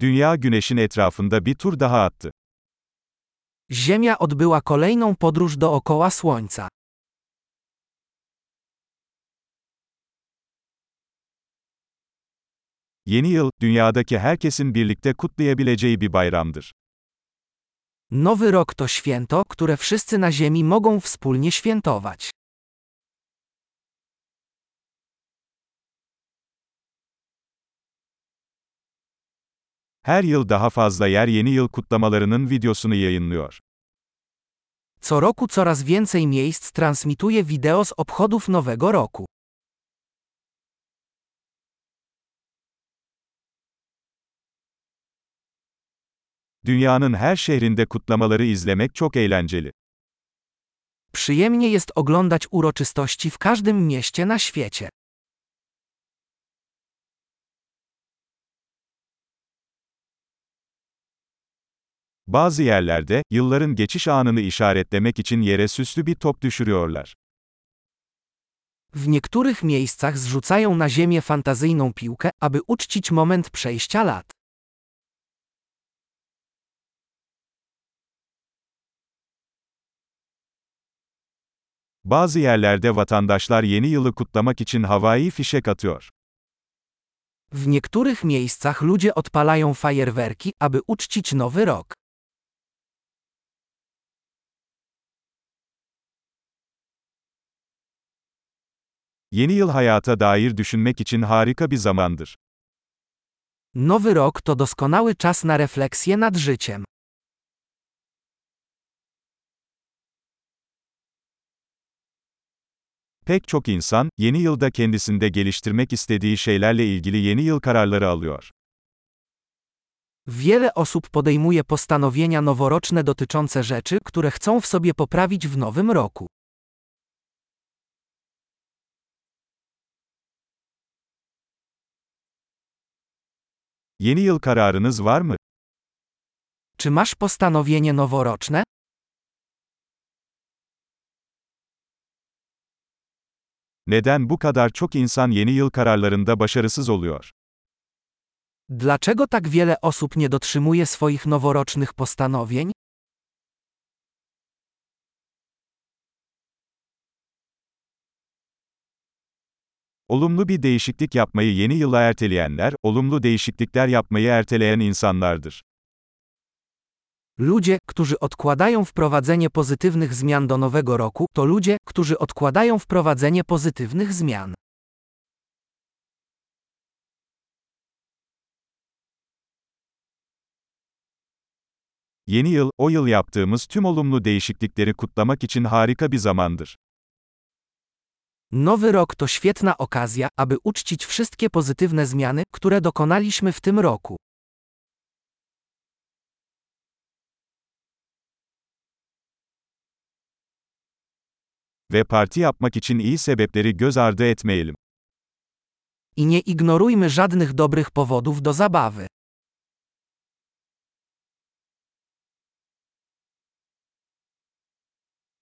Dünya güneşin etrafında bir tur daha attı. Ziemia odbyła kolejną podróż dookoła Słońca. Yeni yıl, dünyadaki herkesin birlikte kutlayabileceği bir bayramdır. Nowy rok to święto, które wszyscy na Ziemi mogą wspólnie świętować. Her yıl daha fazla yer yeni yıl kutlamalarının videosunu yayınlıyor. Co roku coraz więcej miejsc transmituje wideo z obchodów Nowego Roku. Dünyanın her şehrinde kutlamaları izlemek çok eğlenceli. Przyjemnie jest oglądać uroczystości w każdym mieście na świecie. Bazı yerlerde, yılların geçiş anını işaretlemek için yere süslü bir top düşürüyorlar. W niektórych miejscach zrzucają na ziemię fantazyjną piłkę, aby uczcić moment przejścia lat. Bazı yerlerde vatandaşlar yeni yılı kutlamak için havai fişek atıyor. W niektórych miejscach ludzie odpalają fajerwerki, aby uczcić nowy rok. Yeni yıl hayata dair düşünmek için harika bir zamandır. Nowy rok to doskonały czas na refleksję nad życiem. Pek çok insan, yeni yılda kendisinde geliştirmek istediği şeylerle ilgili yeni yıl kararları alıyor. Wiele osób podejmuje postanowienia noworoczne dotyczące rzeczy, które chcą w sobie poprawić w nowym roku. Yeni yıl kararınız var mı? Czy masz postanowienie noworoczne? Neden bu kadar çok insan yeni yıl kararlarında başarısız oluyor? Dlaczego tak wiele osób nie dotrzymuje swoich noworocznych postanowień? Olumlu bir değişiklik yapmayı yeni yıla erteleyenler, olumlu değişiklikler yapmayı erteleyen insanlardır. Ludzie, którzy odkładają wprowadzenie pozytywnych zmian do nowego roku, to ludzie, którzy odkładają wprowadzenie pozytywnych zmian. Yeni yıl, o yıl yaptığımız tüm olumlu değişiklikleri kutlamak için harika bir zamandır. Nowy rok to świetna okazja, aby uczcić wszystkie pozytywne zmiany, które dokonaliśmy w tym roku. Ve parti yapmak için iyi sebepleri göz ardı etmeyelim. I nie ignorujmy żadnych dobrych powodów do zabawy.